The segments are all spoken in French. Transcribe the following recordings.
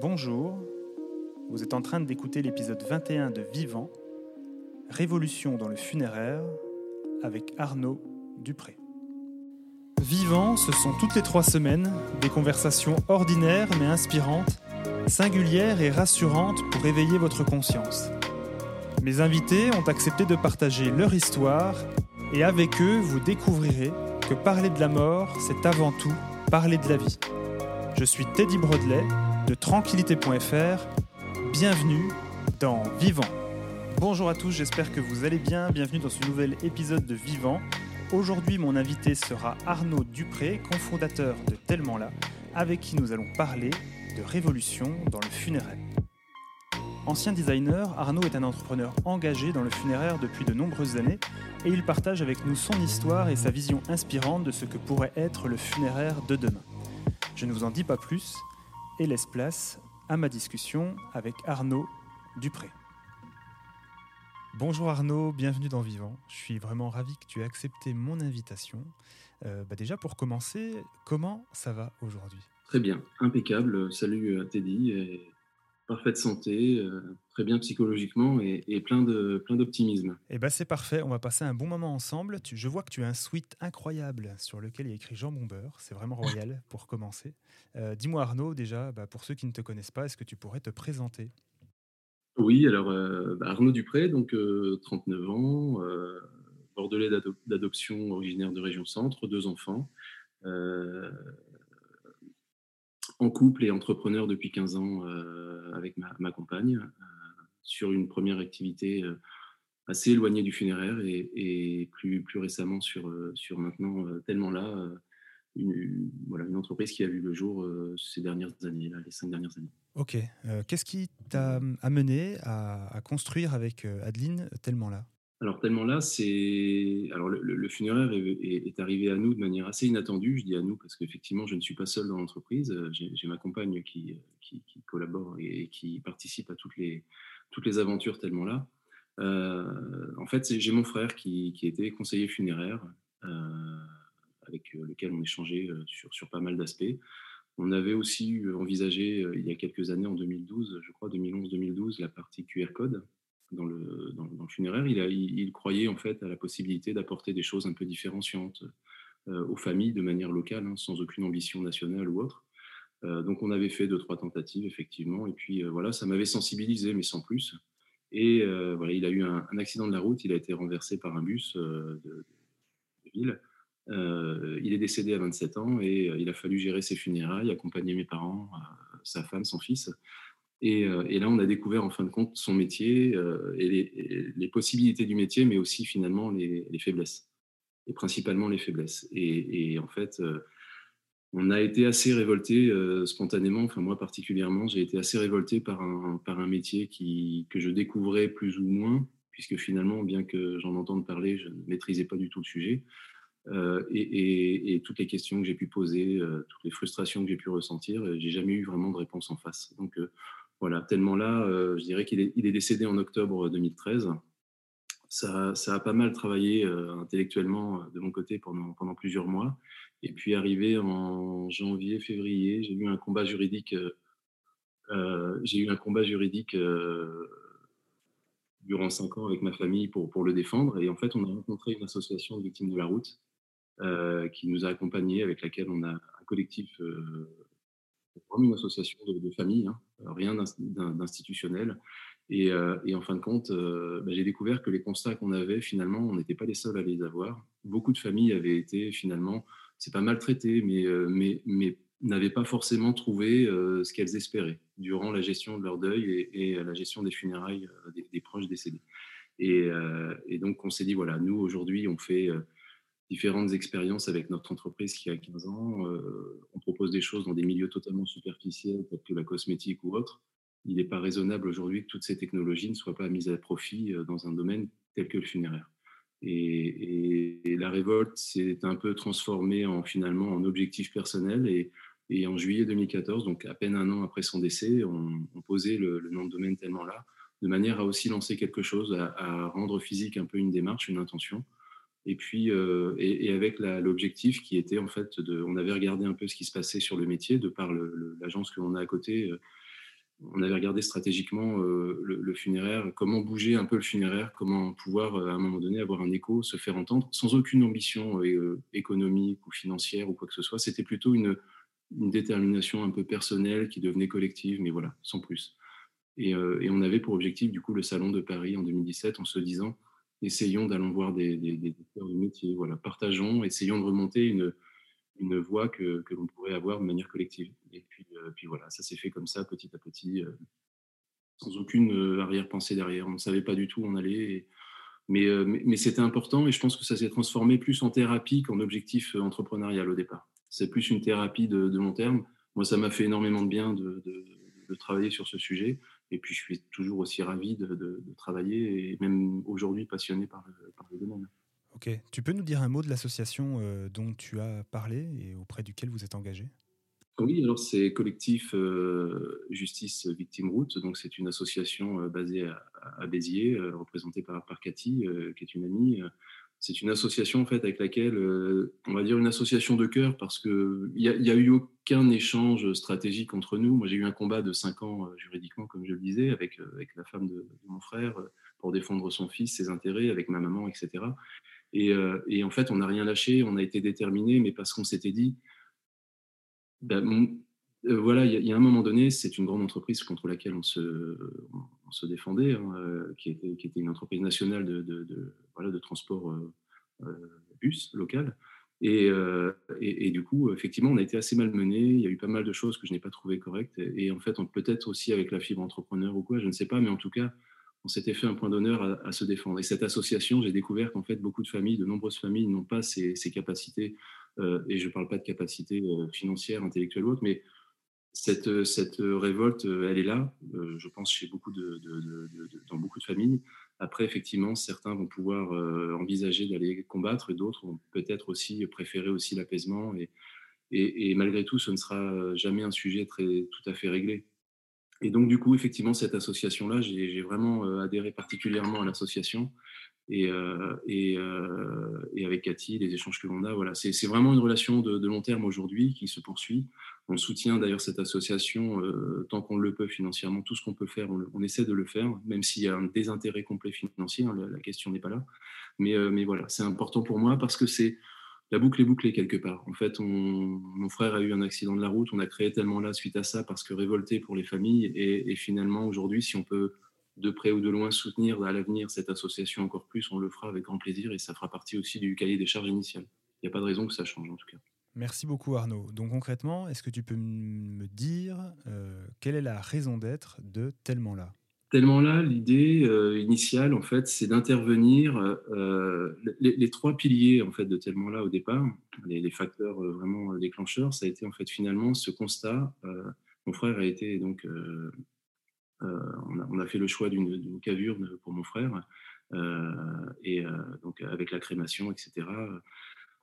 Bonjour, vous êtes en train d'écouter l'épisode 21 de Vivant, Révolution dans le funéraire, avec Arnaud Dupré. Vivant, ce sont toutes les trois semaines des conversations ordinaires mais inspirantes, singulières et rassurantes pour éveiller votre conscience. Mes invités ont accepté de partager leur histoire et avec eux, vous découvrirez que parler de la mort, c'est avant tout parler de la vie. Je suis Teddy Brodelet de tranquillité.fr. Bienvenue dans Vivant. Bonjour à tous, j'espère que vous allez bien. Bienvenue dans ce nouvel épisode de Vivant. Aujourd'hui, mon invité sera Arnaud Dupré, cofondateur de Tellement là, avec qui nous allons parler de révolution dans le funéraire. Ancien designer, Arnaud est un entrepreneur engagé dans le funéraire depuis de nombreuses années et il partage avec nous son histoire et sa vision inspirante de ce que pourrait être le funéraire de demain. Je ne vous en dis pas plus et laisse place à ma discussion avec Arnaud Dupré. Bonjour Arnaud, bienvenue dans Vivant. Je suis vraiment ravi que tu aies accepté mon invitation. Euh, bah déjà pour commencer, comment ça va aujourd'hui? Très bien, impeccable. Salut à Teddy, et parfaite santé, euh, très bien psychologiquement et, et plein de plein d'optimisme. Eh ben c'est parfait, on va passer un bon moment ensemble. Tu- je vois que tu as un suite incroyable sur lequel il y a écrit Jean Bombeur, c'est vraiment royal pour commencer. Euh, Dis-moi Arnaud déjà, bah, pour ceux qui ne te connaissent pas, est-ce que tu pourrais te présenter? Oui, alors euh, bah, Arnaud Dupré, donc euh, 39 ans, bordelais d'ado- d'adoption, originaire de région Centre, deux enfants, en couple et entrepreneur depuis 15 ans euh, avec ma, compagne, euh, sur une première activité euh, assez éloignée du funéraire et, plus, plus récemment sur, maintenant tellement là. une, entreprise qui a vu le jour ces dernières années, là, les cinq dernières années. Ok, qu'est-ce qui t'a amené à, construire avec Adeline tellement là? Alors tellement là, c'est alors le, funéraire est, arrivé à nous de manière assez inattendue. Je dis à nous parce qu'effectivement, je ne suis pas seul dans l'entreprise. Euh, J'ai ma compagne qui, qui, collabore et, qui participe à toutes les toutes les aventures tellement là. Euh, en fait, j'ai mon frère qui, qui était conseiller funéraire, euh, avec lequel on échangeait sur sur pas mal d'aspects. On avait aussi envisagé il y a quelques années, en 2012, je crois 2011-2012, la partie QR code dans le, funéraire, il, croyait en fait à la possibilité d'apporter des choses un peu différenciantes euh, aux familles de manière locale, hein, sans aucune ambition nationale ou autre. Euh, donc on avait fait deux trois tentatives effectivement, et puis euh, voilà, ça m'avait sensibilisé, mais sans plus. Et voilà, il a eu un, accident de la route, il a été renversé par un bus de, de, ville. Il est décédé à 27 ans et il a fallu gérer ses funérailles, accompagner mes parents, sa femme, son fils. Et, euh, et, là, on a découvert en fin de compte son métier euh, et, les, possibilités du métier, mais aussi finalement les, les faiblesses, et principalement les faiblesses. Et, en fait, euh, on a été assez révolté spontanément, enfin moi particulièrement, j'ai été assez révolté par un, métier que je découvrais plus ou moins, puisque finalement, bien que j'en entende parler, je ne maîtrisais pas du tout le sujet. Et, toutes les questions que j'ai pu poser, toutes les frustrations que j'ai pu ressentir, j'ai jamais eu vraiment de réponse en face. Donc voilà, tellement là, euh, je dirais qu'il est, décédé en octobre 2013. Ça, ça a pas mal travaillé euh, intellectuellement de mon côté pendant, plusieurs mois. Et puis arrivé en janvier, février, j'ai eu un combat juridique. euh, j'ai eu un combat juridique euh, durant cinq ans avec ma famille pour, le défendre. Et en fait, on a rencontré une association de victimes de la route euh, qui nous a accompagnés, avec laquelle on a un collectif, euh, une association de, de famille, hein, rien d'institutionnel. Et, euh, et, en fin de compte, euh, bah, j'ai découvert que les constats qu'on avait, finalement, on n'était pas les seuls à les avoir. Beaucoup de familles avaient été, finalement, c'est pas maltraitées, mais, euh, mais, n'avaient pas forcément trouvé euh, ce qu'elles espéraient durant la gestion de leur deuil et, la gestion des funérailles euh, des, proches décédés. Et, euh, donc, on s'est dit, voilà, nous, aujourd'hui, on fait euh, différentes expériences avec notre entreprise qui a 15 ans. Euh, on propose des choses dans des milieux totalement superficiels, tels que la cosmétique ou autre. Il n'est pas raisonnable aujourd'hui que toutes ces technologies ne soient pas mises à profit euh, dans un domaine tel que le funéraire. Et, la révolte s'est un peu transformée en finalement en objectif personnel. Et, en juillet 2014, donc à peine un an après son décès, on, posait le, nom de domaine tellement là, de manière à aussi lancer quelque chose, à rendre physique un peu une démarche, une intention. Et puis, euh, et, avec l'objectif qui était en fait de, on avait regardé un peu ce qui se passait sur le métier de par l'agence que l'on a à côté. Euh, on avait regardé stratégiquement le, funéraire, comment bouger un peu le funéraire, comment pouvoir à un moment donné avoir un écho, se faire entendre, sans aucune ambition économique ou financière ou quoi que ce soit. C'était plutôt une, détermination un peu personnelle qui devenait collective, mais voilà, sans plus. Et, on avait pour objectif du coup le salon de Paris en 2017 en se disant essayons d'aller voir des, des, partageons, essayons de remonter une, voie que, que l'on pourrait avoir de manière collective. Et puis, euh, voilà, ça s'est fait comme ça, petit à petit, euh, sans aucune euh, arrière-pensée derrière. On ne savait pas du tout où on allait. mais, mais, c'était important et je pense que ça s'est transformé plus en thérapie qu'en objectif entrepreneurial au départ. C'est plus une thérapie de, de long terme. Moi, ça m'a fait énormément de bien de, travailler sur ce sujet. Et puis, je suis toujours aussi ravi de, travailler et même aujourd'hui passionné par le, par le domaine. Ok, tu peux nous dire un mot de l'association euh, dont tu as parlé et auprès duquel vous êtes engagé? Oui, alors c'est Collectif euh, Justice Victime Route, donc c'est une association euh, basée à, Béziers, représentée par, par Cathy, qui est une amie. C'est une association en fait avec laquelle, on va dire une association de cœur, parce qu'il n'y a, y a eu aucun échange stratégique entre nous. Moi, j'ai eu un combat de cinq ans juridiquement, comme je le disais, avec, avec la femme de, mon frère pour défendre son fils, ses intérêts, avec ma maman, etc. Euh, et, en fait, on n'a rien lâché, on a été déterminé, mais parce qu'on s'était dit, ben, euh, voilà, il y, a un moment donné, c'est une grande entreprise contre laquelle on se, défendait, hein, euh, qui, était, une entreprise nationale de, transport bus local. Et, du coup, effectivement, on a été assez malmené. Il y a eu pas mal de choses que je n'ai pas trouvées correctes. Et, en fait, peut-être aussi avec la fibre entrepreneur ou quoi, je ne sais pas, mais en tout cas, on s'était fait un point d'honneur à, se défendre. Et cette association, j'ai découvert qu'en fait, beaucoup de familles, de nombreuses familles, n'ont pas ces, capacités, euh, et je ne parle pas de capacités euh, financières, intellectuelles ou autres, mais cette, cette révolte, euh, elle est là, je pense, chez beaucoup de, dans beaucoup de familles. Après, effectivement, certains vont pouvoir envisager d'aller combattre, et d'autres vont peut-être aussi préférer aussi l'apaisement. Et, malgré tout, ce ne sera jamais un sujet très, tout à fait réglé. Et donc, du coup, effectivement, cette association-là, j'ai vraiment euh, adhéré particulièrement à l'association. Et, euh, euh, et, avec Cathy, les échanges que l'on a, voilà, c'est vraiment une relation de, long terme aujourd'hui qui se poursuit. On soutient d'ailleurs cette association tant qu'on le peut financièrement, tout ce qu'on peut faire, on, essaie de le faire, même s'il y a un désintérêt complet financier, hein, la, question n'est pas là. Mais, mais voilà, c'est important pour moi parce que c'est la boucle est bouclée quelque part. En fait, mon frère a eu un accident de la route, on a créé tellement là suite à ça parce que révolté pour les familles. Et, finalement, aujourd'hui, si on peut de près ou de loin soutenir à l'avenir cette association encore plus, on le fera avec grand plaisir et ça fera partie aussi du cahier des charges initiales. Il n'y a pas de raison que ça change en tout cas. Merci beaucoup Arnaud. Donc concrètement, est-ce que tu peux me dire euh, quelle est la raison d'être de Tellement là? Tellement là, l'idée euh, initiale, en fait, c'est d'intervenir. Euh, les, trois piliers, en fait, de Tellement là au départ, les, facteurs vraiment déclencheurs, ça a été en fait finalement ce constat. mon frère a été donc, on a, fait le choix d'une cavure pour mon frère, et donc avec la crémation, etc.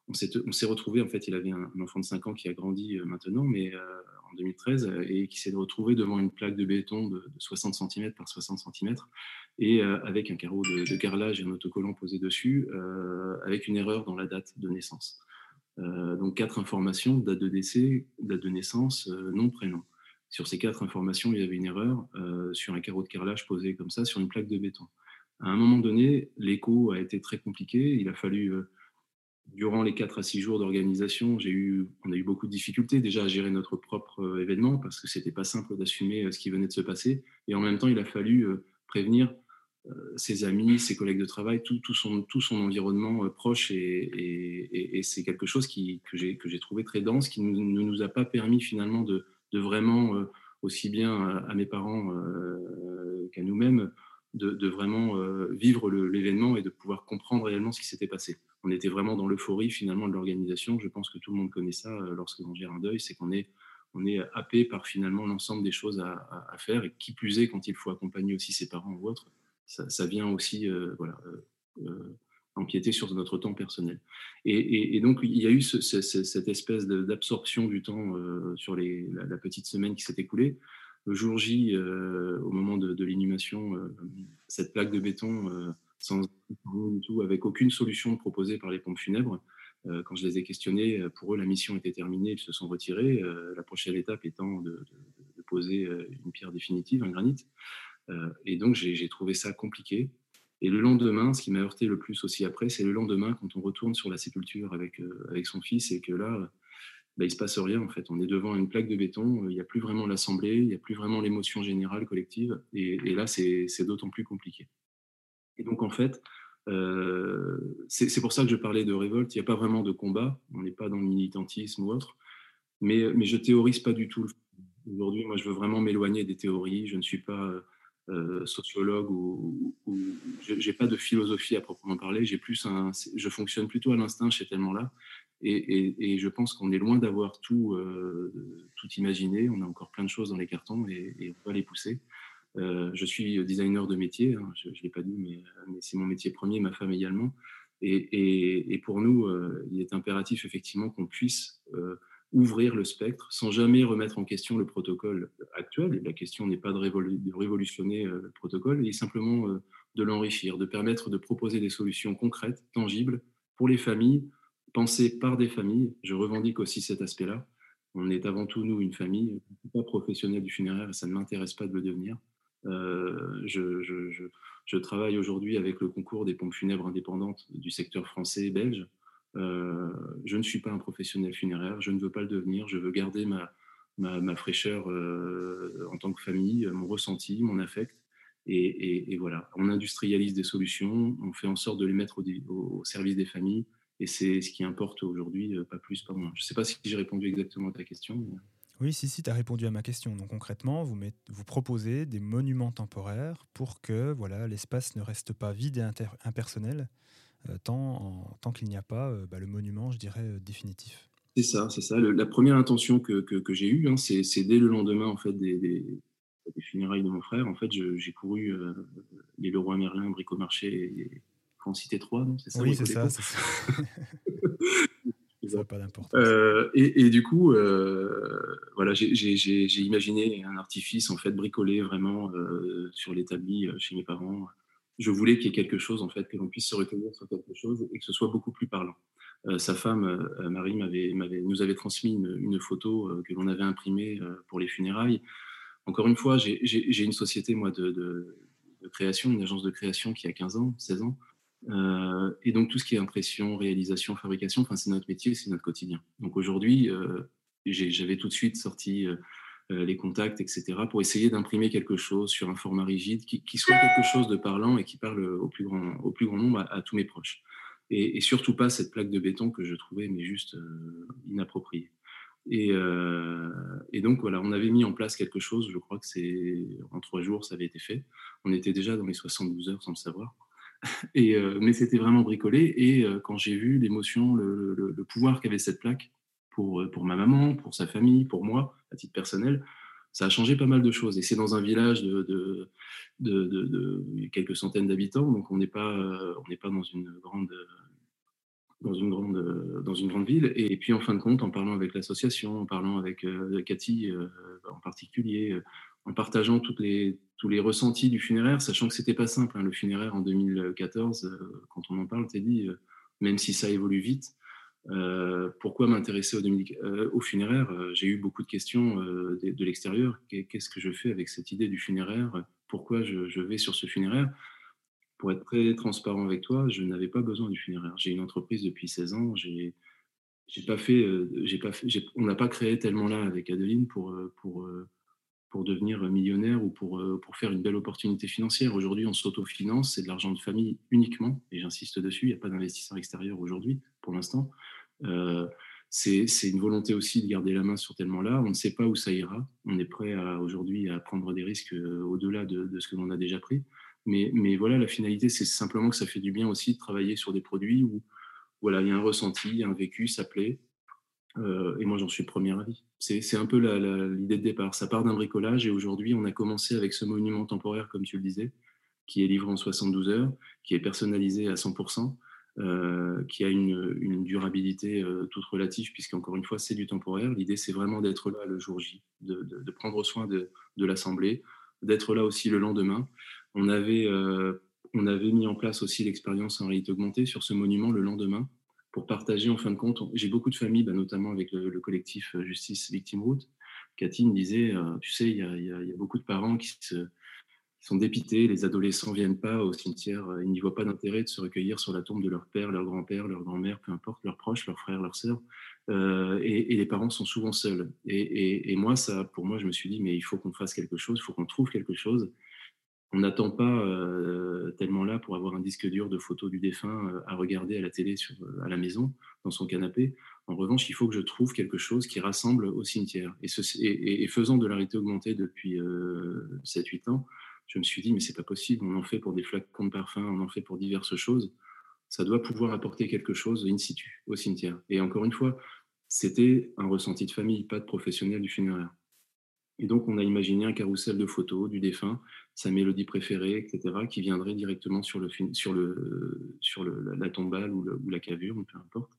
On s'est retrouvé, en fait, il avait un, enfant de 5 ans qui a grandi maintenant, mais 2013 euh, et qui s'est retrouvé devant une plaque de béton de, 60 cm par 60 cm et euh, avec un carreau de, carrelage et un autocollant posé dessus euh, avec une erreur dans la date de naissance. donc quatre informations, date de décès, date de naissance, nom, prénom. Sur ces quatre informations, il y avait une erreur sur un carreau de carrelage posé comme ça sur une plaque de béton. À un moment donné, l'écho a été très compliqué. Il a fallu durant les 4 à 6 jours d'organisation, on a eu beaucoup de difficultés déjà à gérer notre propre euh, événement parce que c'était pas simple d'assumer euh, ce qui venait de se passer. Et en même temps, il a fallu euh, prévenir ses amis, ses collègues de travail, tout, son, tout son environnement proche. Et, c'est quelque chose qui, que j'ai trouvé très dense, qui ne nous, a pas permis finalement de, de vraiment, aussi bien à, mes parents qu'à nous-mêmes, de, vraiment vivre l'événement et de pouvoir comprendre réellement ce qui s'était passé on était vraiment dans l'euphorie finalement de l'organisation. Je pense que tout le monde connaît ça euh, lorsque l'on gère un deuil, c'est qu'on est, on est happé par finalement l'ensemble des choses à, faire et qui plus est quand il faut accompagner aussi ses parents ou autres, ça, vient aussi euh, voilà, euh, empiéter sur notre temps personnel. Et, donc il y a eu cette espèce d'absorption du temps sur la, petite semaine qui s'est écoulée. Le jour J, au moment de l'inhumation, cette plaque de béton sans tout, avec aucune solution proposée par les pompes funèbres. Euh, quand je les ai questionnés, euh, pour eux, la mission était terminée, ils se sont retirés. Euh, la prochaine étape étant de, poser une pierre définitive, un granit. et donc, j'ai trouvé ça compliqué. Et le lendemain, ce qui m'a heurté le plus aussi après, c'est le lendemain quand on retourne sur la sépulture avec, avec son fils et que là, bah, il ne se passe rien en fait. On est devant une plaque de béton, il n'y a plus vraiment l'assemblée, il n'y a plus vraiment l'émotion générale collective. Et là, c'est d'autant plus compliqué. Et donc, en fait, euh, c'est pour ça que je parlais de révolte. Il n'y a pas vraiment de combat. On n'est pas dans le militantisme ou autre. Mais, mais je théorise pas du tout. Aujourd'hui, moi, je veux vraiment m'éloigner des théories. Je ne suis pas euh, sociologue ou, je n'ai pas de philosophie à proprement parler. J'ai plus un, je fonctionne plutôt à l'instinct chez tellement là. Et, et, je pense qu'on est loin d'avoir tout, euh, tout imaginé. On a encore plein de choses dans les cartons et, et on va les pousser. Euh, je suis designer de métier, hein, je ne l'ai pas dit, mais, c'est mon métier premier, ma femme également. Et, pour nous, euh, il est impératif effectivement qu'on puisse euh, ouvrir le spectre sans jamais remettre en question le protocole actuel. la question n'est pas de, de, révolutionner le protocole, mais simplement de l'enrichir, de permettre de proposer des solutions concrètes, tangibles pour les familles, pensées par des familles. Je revendique aussi cet aspect-là. On est avant tout, nous, une famille, pas professionnelle du funéraire, et ça ne m'intéresse pas de le devenir. Euh, je, travaille aujourd'hui avec le concours des pompes funèbres indépendantes du secteur français et belge. Euh, je ne suis pas un professionnel funéraire, je ne veux pas le devenir, je veux garder ma, fraîcheur euh, en tant que famille, mon ressenti, mon affect. Et, voilà, on industrialise des solutions, on fait en sorte de les mettre au, service des familles, et c'est ce qui importe aujourd'hui, pas plus, pas moins. Je ne sais pas si j'ai répondu exactement à ta question. Oui, si, si, tu as répondu à ma question. Donc concrètement, vous, vous proposez des monuments temporaires pour que voilà l'espace ne reste pas vide et impersonnel euh, tant, tant qu'il n'y a pas euh, bah, le monument, je dirais, euh, définitif. C'est ça, c'est ça. la première intention que, que, j'ai eue, hein, c'est dès le lendemain en fait, des, des, funérailles de mon frère. En fait, j'ai couru les Leroy Merlin, Bricomarché et France Cité 3, non C'est ça Oui, c'est ça. Euh, et, du coup, euh, voilà, j'ai imaginé un artifice en fait bricolé vraiment euh, sur l'établi chez mes parents. Je voulais qu'il y ait quelque chose en fait, que l'on puisse se recueillir sur quelque chose et que ce soit beaucoup plus parlant. sa femme, Marie, m'avait, nous avait transmis une, photo que l'on avait imprimée pour les funérailles. Encore une fois, j'ai une société moi de, création, une agence de création qui a 15 ans, 16 ans. Euh, et donc tout ce qui est impression, réalisation, fabrication, enfin c'est notre métier, c'est notre quotidien. Donc aujourd'hui, euh, j'avais tout de suite sorti euh, les contacts, etc., pour essayer d'imprimer quelque chose sur un format rigide qui, soit quelque chose de parlant et qui parle au plus grand, nombre, à, tous mes proches. Et, surtout pas cette plaque de béton que je trouvais mais juste inappropriée. Et, donc voilà, on avait mis en place quelque chose, je crois que c'est en trois jours, ça avait été fait. On était déjà dans les 72 heures sans le savoir. Euh, mais c'était vraiment bricolé. Et euh, quand j'ai vu l'émotion, le, pouvoir qu'avait cette plaque pour, euh, pour ma maman, pour sa famille, pour moi, à titre personnel, ça a changé pas mal de choses. Et c'est dans un village de, quelques centaines d'habitants, donc on n'est pas, on pas dans une grande dans une grande dans une grande ville et puis en fin de compte en parlant avec l'association en parlant avec Cathy en particulier en partageant toutes les, tous les ressentis du funéraire, sachant que c'était pas simple. Hein. Le funéraire en 2014, euh, quand on en parle, t'es dit, euh, même si ça évolue vite, euh, pourquoi m'intéresser au, funéraire? J'ai eu beaucoup de questions de, l'extérieur. Qu'est-ce que je fais avec cette idée du funéraire? Pourquoi je, vais sur ce funéraire? Pour être très transparent avec toi, je n'avais pas besoin du funéraire. J'ai une entreprise depuis 16 ans. J'ai pas fait, j'ai pas fait, on n'a pas créé tellement là avec Adeline pour, pour pour devenir millionnaire ou pour, euh, pour faire une belle opportunité financière. Aujourd'hui, on s'autofinance, c'est de l'argent de famille uniquement, et j'insiste dessus, il n'y a pas d'investisseur extérieur aujourd'hui, pour l'instant. Euh, c'est une volonté aussi de garder la main sur tellement là. On ne sait pas où ça ira. On est prêt aujourd'hui à prendre des risques euh, au-delà de, de, ce que l'on a déjà pris. Mais, mais voilà, la finalité, c'est simplement que ça fait du bien aussi de travailler sur des produits où voilà, il y a un ressenti, un vécu, ça plaît. Euh, et moi, j'en suis premier avis. C'est un peu l'idée de départ. Ça part d'un bricolage et aujourd'hui, on a commencé avec ce monument temporaire, comme tu le disais, qui est livré en 72 heures, qui est personnalisé à 100%, euh, qui a une, durabilité euh, toute relative, puisqu'encore une fois, c'est du temporaire. L'idée, c'est vraiment d'être là le jour J, de, prendre soin de, l'Assemblée, d'être là aussi le lendemain. On avait, on avait mis en place aussi l'expérience en réalité augmentée sur ce monument le lendemain, pour partager en fin de compte. J'ai beaucoup de familles, bah, notamment avec le, collectif euh, Justice Victime Route, Cathy me disait, tu sais, il y, a beaucoup de parents qui sont dépités, les adolescents viennent pas au cimetière, ils n'y voient pas d'intérêt de se recueillir sur la tombe de leur père, leur grand-père, leur grand-mère, peu importe, leurs proches, leurs frères, leurs sœurs, euh, et, les parents sont souvent seuls. Et, et, et, moi, ça, pour moi, je me suis dit, mais il faut qu'on fasse quelque chose, il faut qu'on trouve quelque chose. On n'attend pas euh, tellement là pour avoir un disque dur de photos du défunt euh, à regarder à la télé sur, à la maison, dans son canapé. En revanche, il faut que je trouve quelque chose qui rassemble au cimetière. Et, faisant de l'arité augmentée depuis 7-8 ans, je me suis dit, mais c'est pas possible, on en fait pour des flacons de parfum, on en fait pour diverses choses. Ça doit pouvoir apporter quelque chose in situ, au cimetière. Et encore une fois, c'était un ressenti de famille, pas de professionnel du funéraire. Et donc, on a imaginé un carrousel de photos du défunt, sa mélodie préférée, etc., qui viendrait directement sur, le, sur, le, sur la tombale ou, la cavure, peu importe,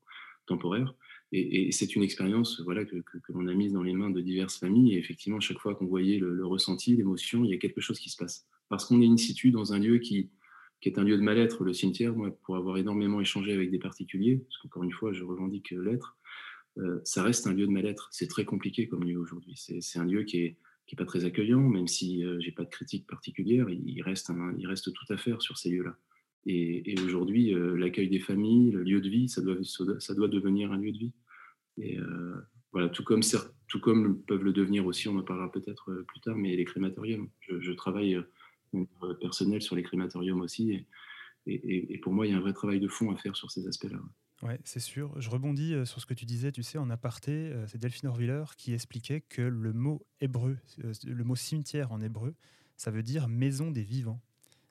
temporaire. Et, et c'est une expérience voilà, que, l'on a mise dans les mains de diverses familles. Et effectivement, chaque fois qu'on voyait le, le ressenti, l'émotion, il y a quelque chose qui se passe. Parce qu'on est in situ dans un lieu qui, qui est un lieu de mal-être, le cimetière, moi, pour avoir énormément échangé avec des particuliers, parce qu'encore une fois, je revendique l'être, euh, ça reste un lieu de mal-être. C'est très compliqué comme lieu aujourd'hui. C'est un lieu qui est, qui est pas très accueillant, même si euh, j'ai pas de critique particulière, il reste, tout à faire sur ces lieux-là. Et, aujourd'hui, euh, l'accueil des familles, le lieu de vie, ça doit, devenir un lieu de vie. Et euh, voilà, tout comme, peuvent le devenir aussi, on en parlera peut-être plus tard, mais les crématoriums. Je, travaille personnel sur les crématoriums aussi. Et, pour moi, il y a un vrai travail de fond à faire sur ces aspects-là. Ouais, c'est sûr. Je rebondis sur ce que tu disais, tu sais, en aparté, c'est Delphine Orviller qui expliquait que le mot hébreu, le mot cimetière en hébreu, ça veut dire maison des vivants.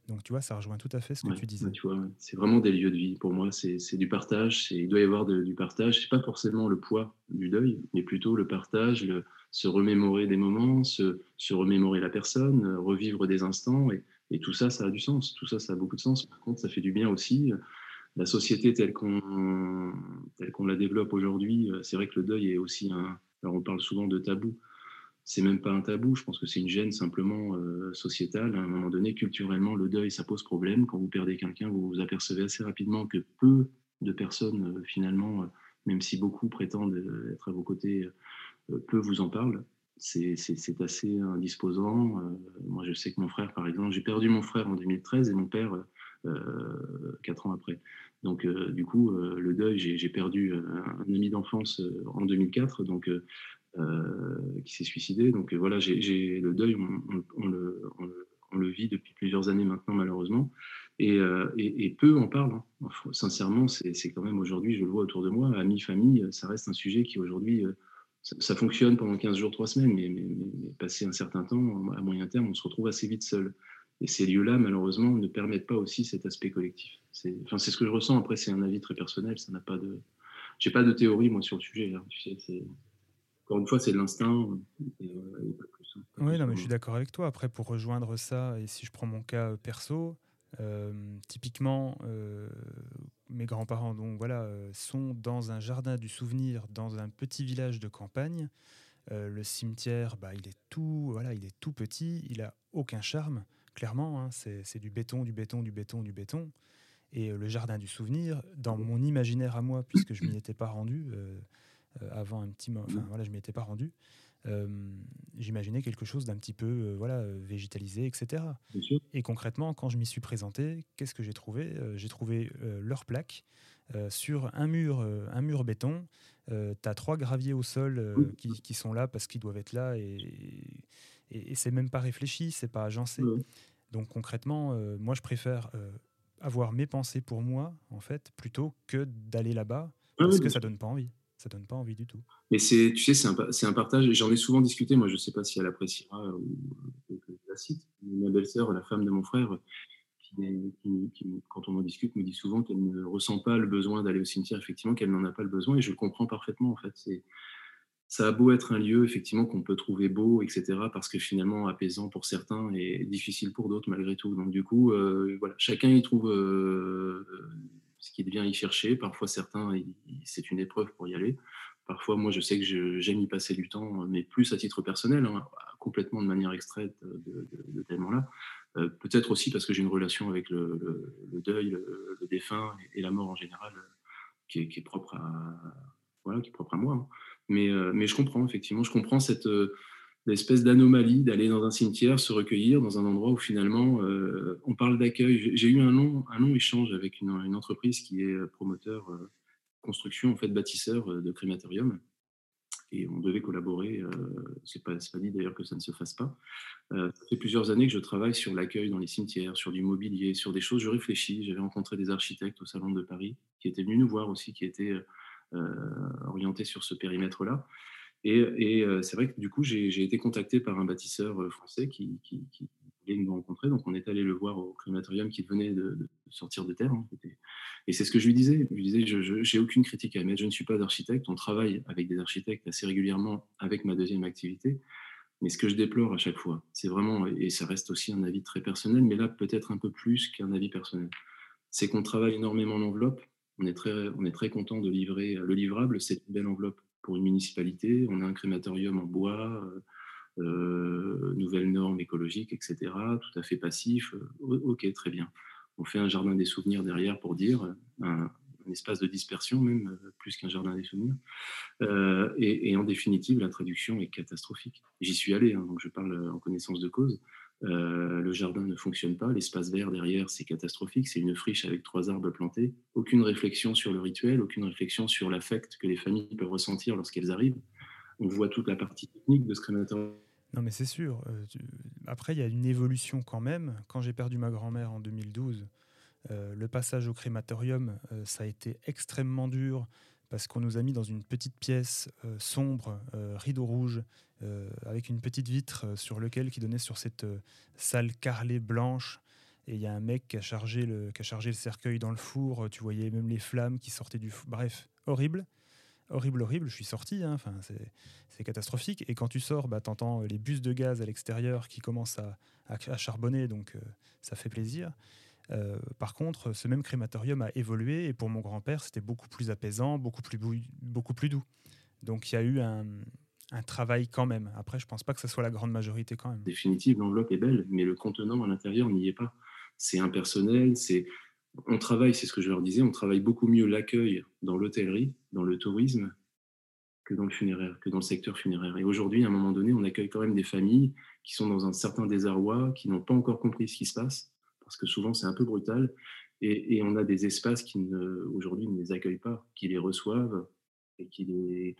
Donc, tu vois, ça rejoint tout à fait ce que ouais, tu disais. Tu vois, c'est vraiment des lieux de vie. Pour moi, c'est du partage. Il doit y avoir de, du partage. C'est pas forcément le poids du deuil, mais plutôt le partage, le, se remémorer des moments, se, se, remémorer la personne, revivre des instants. Et, et, tout ça, ça a du sens. Tout ça, ça a beaucoup de sens. Par contre, ça fait du bien aussi. La société telle qu'on la développe aujourd'hui, c'est vrai que le deuil est aussi un. Alors, on parle souvent de tabou c'est même pas un tabou. Je pense que c'est une gêne simplement euh, sociétale. À un moment donné, culturellement, le deuil, ça pose problème. Quand vous perdez quelqu'un, vous vous apercevez assez rapidement que peu de personnes, euh, finalement, euh, même si beaucoup prétendent être à vos côtés, euh, peu vous en parlent. C'est assez indisposant. Euh, moi, je sais que mon frère, par exemple, j'ai perdu mon frère en 2013 et mon père euh, quatre ans après. Donc, du coup, le deuil, j'ai perdu un ami d'enfance en 2004. Donc, euh, qui s'est suicidé. Donc euh, voilà, j'ai le deuil, on, le, vit depuis plusieurs années maintenant, malheureusement. Et, euh, peu en parlent. Hein. Sincèrement, c'est quand même aujourd'hui, je le vois autour de moi, amis, famille, ça reste un sujet qui aujourd'hui, ça, fonctionne pendant 15 jours, 3 semaines, mais, mais, passé un certain temps, à moyen terme, on se retrouve assez vite seul. Et ces lieux-là, malheureusement, ne permettent pas aussi cet aspect collectif. C'est enfin, ce que je ressens. Après, c'est un avis très personnel. Ça n'a pas de. J'ai pas de théorie moi sur le sujet. Hein. Encore une fois, c'est de l'instinct. Et, euh, pas plus, hein, oui, non, mais je suis d'accord avec toi. Après, pour rejoindre ça, et si je prends mon cas euh, perso, euh, typiquement, euh, mes grands-parents donc voilà sont dans un jardin du souvenir, dans un petit village de campagne. le cimetière, bah, il est tout, voilà, il est tout petit, il a aucun charme. Clairement, hein, c'est du béton, du béton, du béton, du béton. Et le jardin du souvenir, dans mon imaginaire à moi, puisque je m'y étais pas rendu, euh, avant un petit moment. Enfin, voilà, je m'y étais pas rendu. Euh, j'imaginais quelque chose d'un petit peu euh, voilà, végétalisé, etc. Et concrètement, quand je m'y suis présenté, qu'est-ce que j'ai trouvé J'ai trouvé leur plaque sur un mur, un mur béton. tu as trois graviers au sol qui, qui, sont là parce qu'ils doivent être là et, et, et c'est même pas réfléchi, c'est pas agencé. Donc concrètement, moi je préfère avoir mes pensées pour moi, en fait, plutôt que d'aller là-bas parce que ça donne pas envie ça donne pas envie du tout. Mais c'est, tu sais, c'est un, c'est un partage. J'en ai souvent discuté. Moi, je sais pas si elle appréciera ou que je la cite. Ma belle-sœur, la femme de mon frère, qui, qui, qui, quand on en discute, me dit souvent qu'elle ne ressent pas le besoin d'aller au cimetière. Effectivement, qu'elle n'en a pas le besoin, et je le comprends parfaitement. En fait, c'est ça a beau être un lieu effectivement qu'on peut trouver beau, etc., parce que finalement apaisant pour certains et difficile pour d'autres malgré tout. Donc du coup, euh, voilà, chacun y trouve euh, ce qui devient y chercher. Parfois, certains, c'est une épreuve pour y aller. Parfois, moi, je sais que j'aime y passer du temps, mais plus à titre personnel, hein, complètement de manière extraite de, de, tellement-là. Euh, Peut-être aussi parce que j'ai une relation avec le, deuil, le, défunt et, la mort en général, qui est, qui est, propre, à, voilà, qui est propre à moi. Hein. Mais, euh, mais je comprends, effectivement, je comprends cette, l'espèce d'anomalie d'aller dans un cimetière, se recueillir dans un endroit où finalement on parle d'accueil. J'ai eu un long, échange avec une, entreprise qui est promoteur construction, en fait, bâtisseur de crématorium et on devait collaborer. Euh, c'est pas, pas dit d'ailleurs que ça ne se fasse pas. Euh, ça fait plusieurs années que je travaille sur l'accueil dans les cimetières, sur du mobilier, sur des choses. Je réfléchis. J'avais rencontré des architectes au Salon de Paris qui étaient venus nous voir aussi, qui étaient euh, orientés sur ce périmètre-là. Et, c'est vrai que du coup, j'ai été contacté par un bâtisseur français qui, voulait nous rencontrer. Donc, on est allé le voir au crématorium qui venait de, sortir de terre. Hein, et c'est ce que je lui disais. Je lui disais, je n'ai aucune critique à émettre. Je ne suis pas d'architecte. On travaille avec des architectes assez régulièrement avec ma deuxième activité. Mais ce que je déplore à chaque fois, c'est vraiment, et ça reste aussi un avis très personnel, mais là peut-être un peu plus qu'un avis personnel, c'est qu'on travaille énormément l'enveloppe. On est très, très content de livrer le livrable. C'est une belle enveloppe pour une municipalité. On a un crématorium en bois. Euh, euh, nouvelles normes écologiques, etc. Tout à fait passif. Euh, ok, très bien. On fait un jardin des souvenirs derrière pour dire, un, espace de dispersion même, euh, plus qu'un jardin des souvenirs. et, en définitive, la traduction est catastrophique. J'y suis allé, hein, donc je parle en connaissance de cause. Le jardin ne fonctionne pas, l'espace vert derrière, c'est catastrophique, c'est une friche avec trois arbres plantés. Aucune réflexion sur le rituel, aucune réflexion sur l'affect que les familles peuvent ressentir lorsqu'elles arrivent. On voit toute la partie technique de ce crématorium non, mais c'est sûr. Euh, après, il y a une évolution quand même. Quand j'ai perdu ma grand-mère en 2012, euh, le passage au crématorium, euh, ça a été extrêmement dur parce qu'on nous a mis dans une petite pièce sombre, rideau rouge, avec une petite vitre sur lequel qui donnait sur cette salle carrelée blanche. Et il y a un mec qui a, chargé le, qui a chargé le cercueil dans le four. Tu voyais même les flammes qui sortaient du four. Bref, horrible horrible, horrible. Je suis sorti, hein. enfin, c'est catastrophique. Et quand tu sors, bah, tu entends les bus de gaz à l'extérieur qui commencent à, charbonner, donc euh, ça fait plaisir. Euh, par contre, ce même crématorium a évolué et pour mon grand-père, c'était beaucoup plus apaisant, beaucoup plus, beaucoup plus doux. Donc il y a eu un, un, travail quand même. Après, je pense pas que ce soit la grande majorité quand même. Définitive, l'enveloppe est belle, mais le contenant à l'intérieur n'y est pas. C'est impersonnel, c'est on travaille, c'est ce que je leur disais, on travaille beaucoup mieux l'accueil dans l'hôtellerie, dans le tourisme, que dans le funéraire, que dans le secteur funéraire. Et aujourd'hui, à un moment donné, on accueille quand même des familles qui sont dans un certain désarroi, qui n'ont pas encore compris ce qui se passe, parce que souvent c'est un peu brutal, et, on a des espaces qui aujourd'hui ne les accueillent pas, qui les reçoivent, et qui les...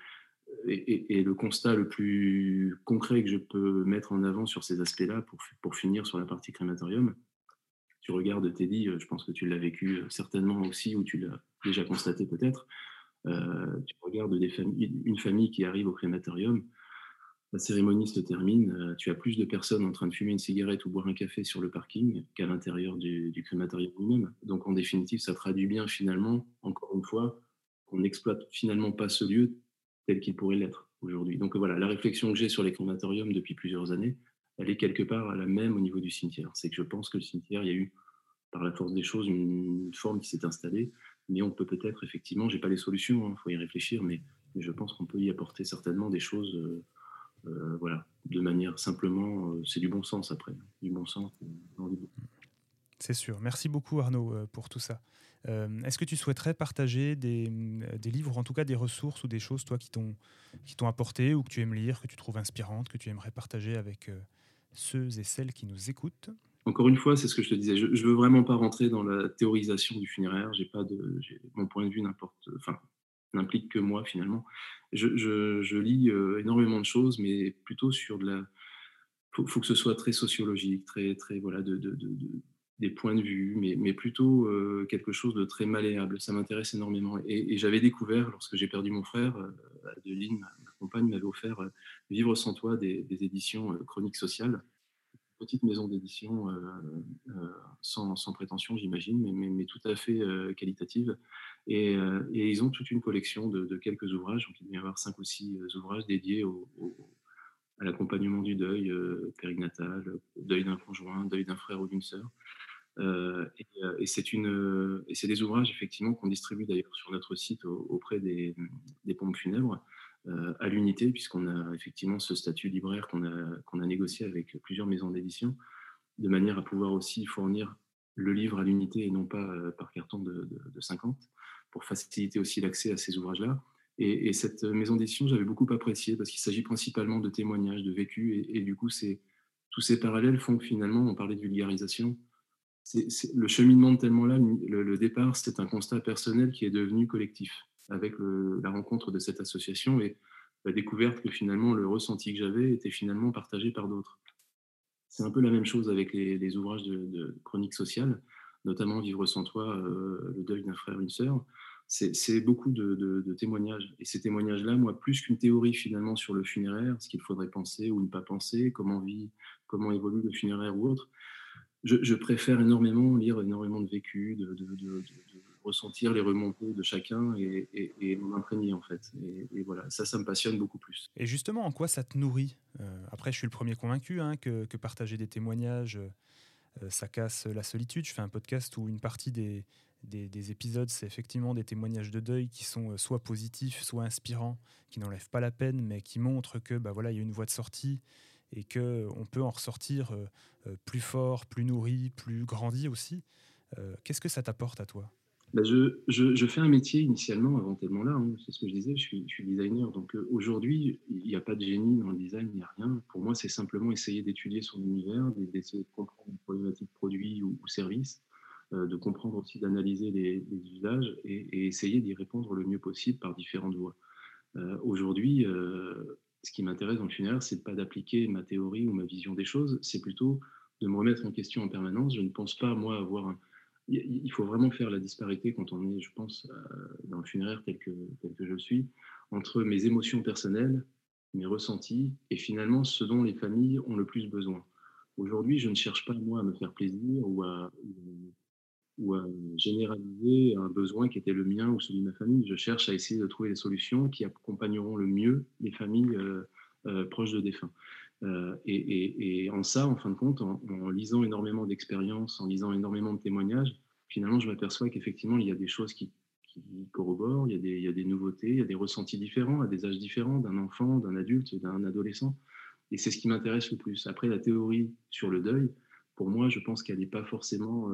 Et, le constat le plus concret que je peux mettre en avant sur ces aspects-là, pour, pour finir sur la partie crématorium, tu regardes Teddy, euh, je pense que tu l'as vécu euh, certainement aussi, ou tu l'as déjà constaté peut-être. Euh, tu regardes des une famille qui arrive au crématorium, la cérémonie se termine, tu as plus de personnes en train de fumer une cigarette ou boire un café sur le parking qu'à l'intérieur du, crématorium lui-même. Donc en définitive, ça traduit bien finalement, encore une fois, qu'on n'exploite finalement pas ce lieu tel qu'il pourrait l'être aujourd'hui. Donc voilà, la réflexion que j'ai sur les crématoriums depuis plusieurs années, elle est quelque part la même au niveau du cimetière. C'est que je pense que le cimetière, il y a eu, par la force des choses, une forme qui s'est installée, mais on peut peut-être, effectivement, j'ai pas les solutions, il hein, faut y réfléchir, mais, je pense qu'on peut y apporter certainement des choses, euh, euh, voilà, de manière simplement, euh, c'est du bon sens après, du bon sens. C'est sûr. Merci beaucoup Arnaud pour tout ça. Est-ce que tu souhaiterais partager des, des, livres, en tout cas des ressources ou des choses, toi, qui t'ont apporté ou que tu aimes lire, que tu trouves inspirantes, que tu aimerais partager avec, ceux et celles qui nous écoutent? Encore une fois, c'est ce que je te disais. Je ne veux vraiment pas rentrer dans la théorisation du funéraire. Pas de, mon point de vue n'importe, enfin, n'implique que moi finalement. Je, lis euh, énormément de choses, mais plutôt sur de la. Faut, faut que ce soit très sociologique, très, très voilà, de, de, de, des points de vue, mais, plutôt euh, quelque chose de très malléable. Ça m'intéresse énormément. Et, j'avais découvert, lorsque j'ai perdu mon frère, euh, Adeline, ma, compagne, m'avait offert Vivre sans toi des, éditions Chroniques sociales petite maison d'édition euh, euh, sans, sans, prétention, j'imagine, mais, tout à fait euh, qualitative. Et, ils ont toute une collection de, quelques ouvrages. Donc, il doit y avoir cinq ou six ouvrages dédiés à l'accompagnement du deuil périnatal, deuil d'un conjoint, deuil d'un frère ou d'une sœur. Et, et c'est une, et c'est des ouvrages effectivement qu'on distribue d'ailleurs sur notre site auprès des, pompes funèbres. Euh, à l'unité, puisqu'on a effectivement ce statut libraire qu'on a, qu'on a négocié avec plusieurs maisons d'édition, de manière à pouvoir aussi fournir le livre à l'unité et non pas euh, par carton de, 50, pour faciliter aussi l'accès à ces ouvrages-là. Et, cette maison d'édition, j'avais beaucoup apprécié parce qu'il s'agit principalement de témoignages, de vécus. Et, du coup, tous ces parallèles font que finalement, on parlait de vulgarisation. Le cheminement de tellement là, le, départ, c'est un constat personnel qui est devenu collectif avec la rencontre de cette association et la découverte que finalement le ressenti que j'avais était finalement partagé par d'autres. C'est un peu la même chose avec les, ouvrages de, de, chronique sociale, notamment Vivre sans toi, euh, le deuil d'un frère, une sœur c'est beaucoup de, témoignages. Et ces témoignages-là, moi, plus qu'une théorie finalement sur le funéraire, ce qu'il faudrait penser ou ne pas penser, comment vit, comment évolue le funéraire ou autre, je, préfère énormément lire énormément de vécus, de, ressentir les remontées de chacun et, et, m'imprégner en fait. Et, voilà, ça, ça me passionne beaucoup plus. Et justement, en quoi ça te nourrit? Euh, Après, je suis le premier convaincu hein, que, partager des témoignages, euh, ça casse la solitude. Je fais un podcast où une partie des, des, épisodes, c'est effectivement des témoignages de deuil qui sont euh, soit positifs, soit inspirants, qui n'enlèvent pas la peine, mais qui montrent que bah voilà, il y a une voie de sortie et que euh, peut en ressortir euh, plus fort, plus nourri, plus grandi aussi. Qu'est-ce que ça t'apporte à toi? Bah, je, fais un métier initialement avant tellement là, hein, c'est ce que je disais, je suis, designer. Donc aujourd'hui, il n'y a pas de génie dans le design, il n'y a rien. Pour moi, c'est simplement essayer d'étudier son univers, d'essayer de comprendre une problématique produit ou, ou service, euh, de comprendre aussi, d'analyser les, usages et, essayer d'y répondre le mieux possible par différentes voies. Euh, aujourd'hui, euh, ce qui m'intéresse dans le funéraire, c'est pas d'appliquer ma théorie ou ma vision des choses, c'est plutôt de me remettre en question en permanence. Je ne pense pas, moi, avoir un... Il faut vraiment faire la disparité quand on est, je pense, dans le funéraire tel que, tel que je suis, entre mes émotions personnelles, mes ressentis, et finalement ce dont les familles ont le plus besoin. Aujourd'hui, je ne cherche pas, moi, à me faire plaisir ou à, ou à généraliser un besoin qui était le mien ou celui de ma famille. Je cherche à essayer de trouver des solutions qui accompagneront le mieux les familles euh, euh, proches de défunts. Euh, et, en ça, en fin de compte, en, lisant énormément d'expériences, en lisant énormément de témoignages, finalement, je m'aperçois qu'effectivement, il y a des choses qui, corroborent, il y, a des, il y, a des, nouveautés, il y a des ressentis différents à des âges différents d'un enfant, d'un adulte, d'un adolescent. Et c'est ce qui m'intéresse le plus. Après, la théorie sur le deuil, pour moi, je pense qu'elle n'est pas forcément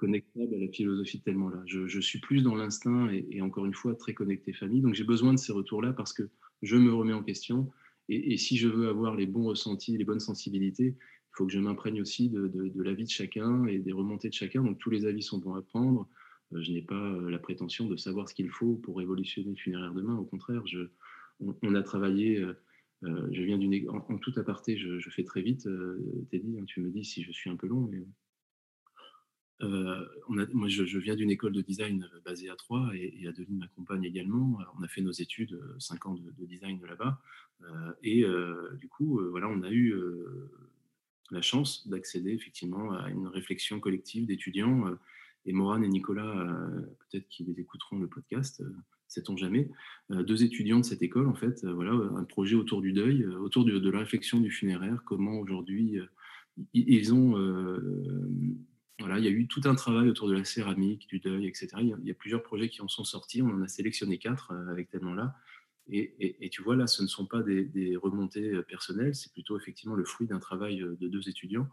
connectable à la philosophie tellement là. Je, suis plus dans l'instinct et, encore une fois très connecté famille. Donc j'ai besoin de ces retours-là parce que je me remets en question. Et, si je veux avoir les bons ressentis, les bonnes sensibilités, il faut que je m'imprègne aussi de, de, la vie de chacun et des remontées de chacun. Donc tous les avis sont bons à prendre. Euh, je n'ai pas euh, la prétention de savoir ce qu'il faut pour révolutionner le funéraire demain. Au contraire, on, a travaillé. Euh, je viens d'une en, tout aparté, je, fais très vite. Teddy, hein, tu me dis si je suis un peu long, mais euh, moi, je, viens d'une école de design euh, basée à Troyes et, Adeline m'accompagne également. On a fait nos études, euh, cinq ans de, design là-bas. et du coup, voilà, on a eu la chance d'accéder effectivement à une réflexion collective d'étudiants. et Morane et Nicolas, peut-être qu'ils écouteront le podcast, sait-on jamais, deux étudiants de cette école, en fait, voilà, un projet autour du deuil, autour de la réflexion du funéraire, comment aujourd'hui ils ont il y a eu tout un travail autour de la céramique, du deuil, etc. Il y a, plusieurs projets qui en sont sortis. On en a sélectionné quatre euh, avec tellement là. Et, tu vois, là, ce ne sont pas des, remontées euh, personnelles, c'est plutôt effectivement le fruit d'un travail euh, de deux étudiants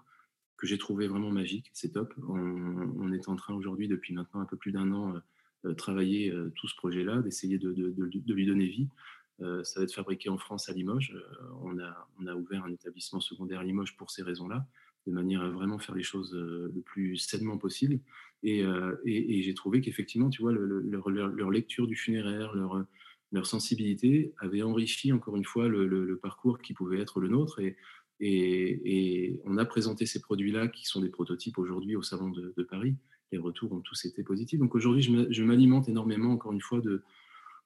que j'ai trouvé vraiment magique. C'est top. On, est en train aujourd'hui, depuis maintenant un peu plus d'un an, de travailler tout ce projet-là, d'essayer de, lui donner vie. ça va être fabriqué en France à Limoges. on, a, on a ouvert un établissement secondaire à Limoges pour ces raisons-là de manière à vraiment faire les choses euh, le plus sainement possible. Euh, et, j'ai trouvé qu'effectivement, tu vois, leur, lecture du funéraire, leur, leur sensibilité avait enrichi encore une fois le, parcours qui pouvait être le nôtre. Et, et, on a présenté ces produits-là qui sont des prototypes aujourd'hui au Salon de, Paris. Les retours ont tous été positifs. Donc aujourd'hui, je m'alimente énormément, encore une fois, de,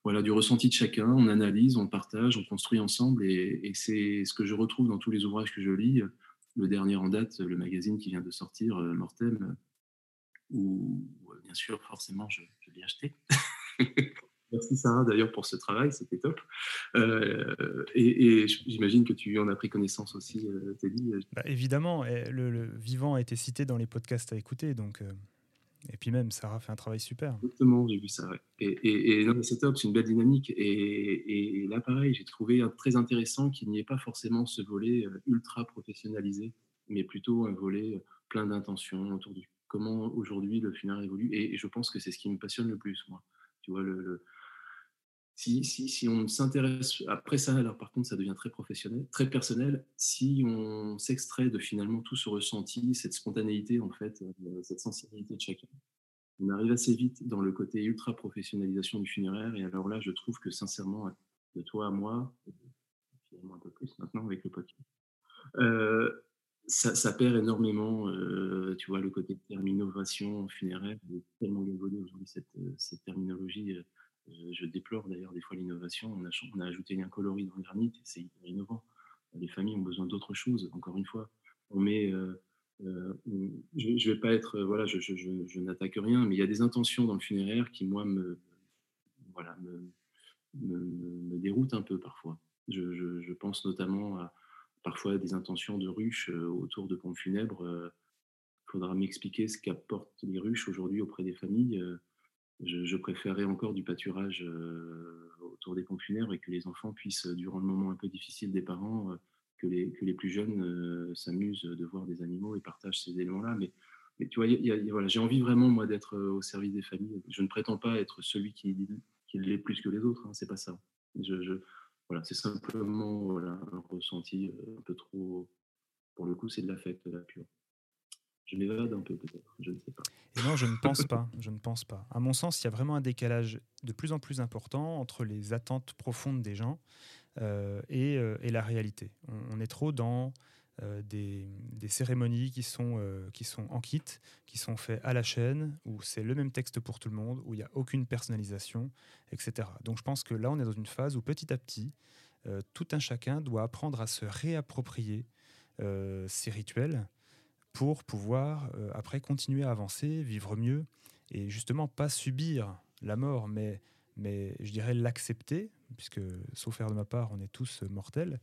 voilà, du ressenti de chacun. On analyse, on partage, on construit ensemble. Et, c'est ce que je retrouve dans tous les ouvrages que je lis le dernier en date, le magazine qui vient de sortir, euh, Mortem, où bien sûr, forcément, je, l'ai acheté. Merci Sarah d'ailleurs pour ce travail, c'était top. Euh, et, j'imagine que tu en as pris connaissance aussi, euh, Teddy. Bah, évidemment, le, vivant a été cité dans les podcasts à écouter, donc et puis même, Sarah fait un travail super. Exactement, j'ai vu ça. Et, et, c'est top, c'est une belle dynamique. Et, là, pareil, j'ai trouvé très intéressant qu'il n'y ait pas forcément ce volet euh, ultra professionnalisé, mais plutôt un volet euh, plein d'intentions autour du comment aujourd'hui le funéraire évolue. Et, je pense que c'est ce qui me passionne le plus, moi. Tu vois, le, si, on s'intéresse, après ça, alors par contre, ça devient très professionnel, très personnel, si on s'extrait de finalement tout ce ressenti, cette spontanéité, en fait, euh, cette sensibilité de chacun, on arrive assez vite dans le côté ultra professionnalisation du funéraire. Et alors là, je trouve que sincèrement, de toi à moi, finalement un peu plus maintenant avec le podcast, euh, ça, perd énormément, euh, tu vois, le côté terme innovation funéraire, est tellement évolué aujourd'hui cette, cette terminologie je, déplore d'ailleurs des fois l'innovation. On a, ajouté un coloris dans le granit c'est innovant. Les familles ont besoin d'autre chose. Encore une fois. Euh, euh, je vais pas être. voilà, je, n'attaque rien, mais il y a des intentions dans le funéraire qui, moi, me, voilà, déroutent un peu parfois. Je, pense notamment à parfois des intentions de ruches euh, autour de pompes funèbres. Il faudra m'expliquer ce qu'apportent les ruches aujourd'hui auprès des familles je, préférerais encore du pâturage euh, autour des pompes funèbres et que les enfants puissent, durant le moment un peu difficile des parents, euh, que, les, plus jeunes euh, s'amusent de voir des animaux et partagent ces éléments-là. Mais, tu vois, voilà, j'ai envie vraiment, moi, d'être au service des familles. Je ne prétends pas être celui qui, l'est plus que les autres, hein, c'est pas ça. Je, voilà, c'est simplement un ressenti un peu trop. Pour le coup, c'est de l'affect, la pure. Je m'évade un peu peut-être, je ne sais pas. Et non, je ne pense pas. Je ne pense pas. À mon sens, il y a vraiment un décalage de plus en plus important entre les attentes profondes des gens euh, euh, et, la réalité. On, est trop dans euh, des, cérémonies qui sont, qui sont en kit, qui sont faites à la chaîne, où c'est le même texte pour tout le monde, où il n'y a aucune personnalisation, etc. Donc je pense que là, on est dans une phase où petit à petit, tout un chacun doit apprendre à se réapproprier ces rituels pour pouvoir euh, après continuer à avancer, vivre mieux et justement pas subir la mort, mais, mais je dirais l'accepter, puisque sauf faire de ma part, on est tous mortels,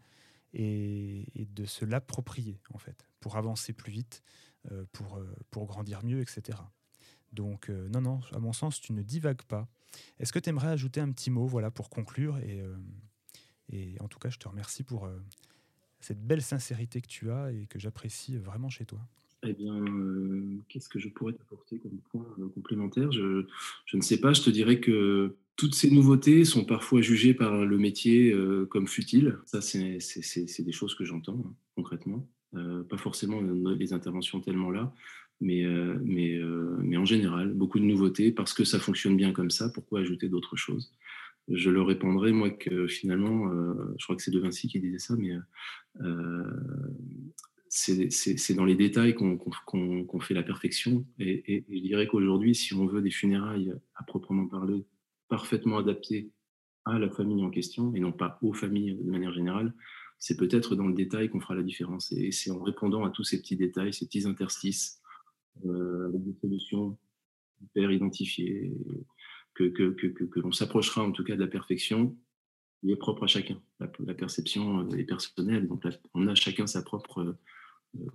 et, de se l'approprier en fait, pour avancer plus vite, euh, pour, euh, pour grandir mieux, etc. Donc non, non, à mon sens, tu ne divagues pas. Est-ce que tu aimerais ajouter un petit mot voilà, pour conclure et, et en tout cas, je te remercie pour cette belle sincérité que tu as et que j'apprécie vraiment chez toi. Eh bien, euh, qu'est-ce que je pourrais t'apporter comme point euh, complémentaire? Je, ne sais pas, je te dirais que toutes ces nouveautés sont parfois jugées par le métier euh, comme futiles. Ça, c'est des choses que j'entends hein, concrètement. pas forcément les interventions tellement là, mais, en général, beaucoup de nouveautés parce que ça fonctionne bien comme ça. Pourquoi ajouter d'autres choses? Je leur répondrai, moi, que finalement, je crois que c'est De Vinci qui disait ça, mais c'est dans les détails qu'on fait la perfection. Et, je dirais qu'aujourd'hui, si on veut des funérailles à proprement parler, parfaitement adaptées à la famille en question, et non pas aux familles de manière générale, c'est peut-être dans le détail qu'on fera la différence. Et c'est en répondant à tous ces petits détails, ces petits interstices, euh, avec des solutions hyper identifiées, que, que, que, l'on s'approchera en tout cas de la perfection qui est propre à chacun. La, perception est personnelle, donc on a chacun sa propre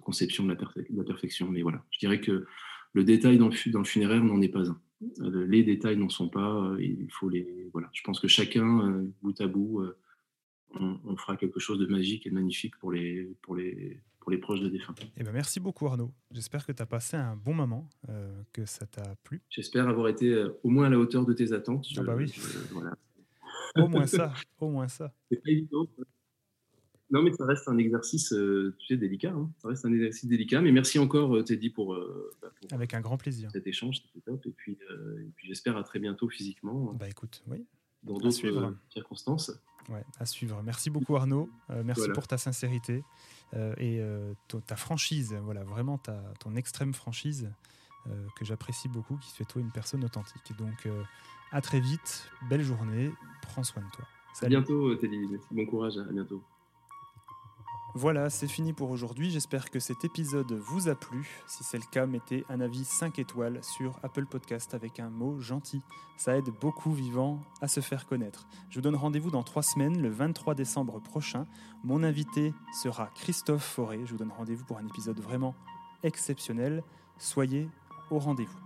conception de la, perfection. Mais voilà, je dirais que le détail dans le, funéraire n'en est pas un. Euh, les détails n'en sont pas. Euh, il faut les. Voilà, je pense que chacun, euh, bout à bout, on, fera quelque chose de magique et de magnifique pour les, pour les, pour les proches de défunts. Eh ben merci beaucoup Arnaud. J'espère que tu as passé un bon moment, que ça t'a plu. J'espère avoir été au moins à la hauteur de tes attentes. ah bah oui. voilà. au moins ça, au moins ça. C'est pas évident. Non, mais ça reste un exercice euh, tu sais, délicat. Hein. Ça reste un exercice délicat. Mais merci encore, euh, Teddy, pour, euh, bah, Avec un grand plaisir. cet échange. C'était top. Et puis, puis j'espère à très bientôt physiquement. Bah écoute, oui. Dans d'autres circonstances. Ouais, à suivre. Merci beaucoup, Arnaud. merci pour ta sincérité et ta franchise. Voilà, vraiment ta, ton extrême franchise que j'apprécie beaucoup, qui fait toi une personne authentique. Donc, à très vite. Belle journée. Prends soin de toi. À bientôt, Teddy. Bon courage. À bientôt. Voilà, c'est fini pour aujourd'hui. J'espère que cet épisode vous a plu. Si c'est le cas, mettez un avis 5 étoiles sur Apple Podcast avec un mot gentil. Ça aide beaucoup Vivant à se faire connaître. Je vous donne rendez-vous dans trois semaines, le 23 décembre prochain. Mon invité sera Christophe Forêt. Je vous donne rendez-vous pour un épisode vraiment exceptionnel. Soyez au rendez-vous.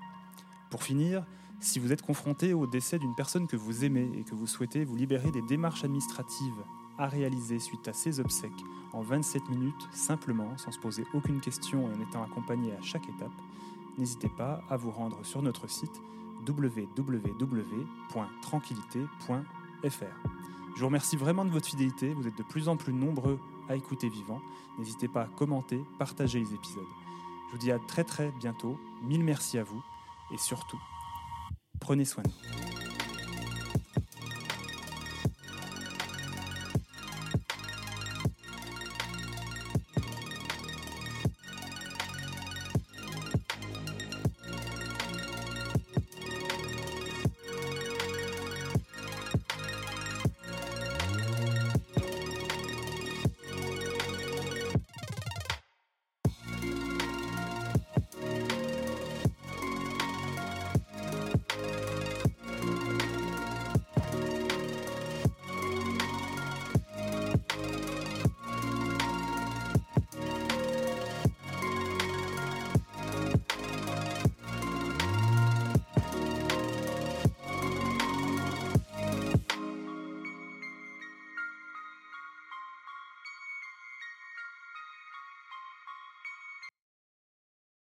Pour finir, si vous êtes confronté au décès d'une personne que vous aimez et que vous souhaitez vous libérer des démarches administratives à réaliser suite à ces obsèques en 27 minutes simplement, sans se poser aucune question et en étant accompagné à chaque étape, n'hésitez pas à vous rendre sur notre site www.tranquillité.fr. Je vous remercie vraiment de votre fidélité. Vous êtes de plus en plus nombreux à écouter Vivant. N'hésitez pas à commenter, partager les épisodes. Je vous dis à très très bientôt. Mille merci à vous et surtout, prenez soin de vous.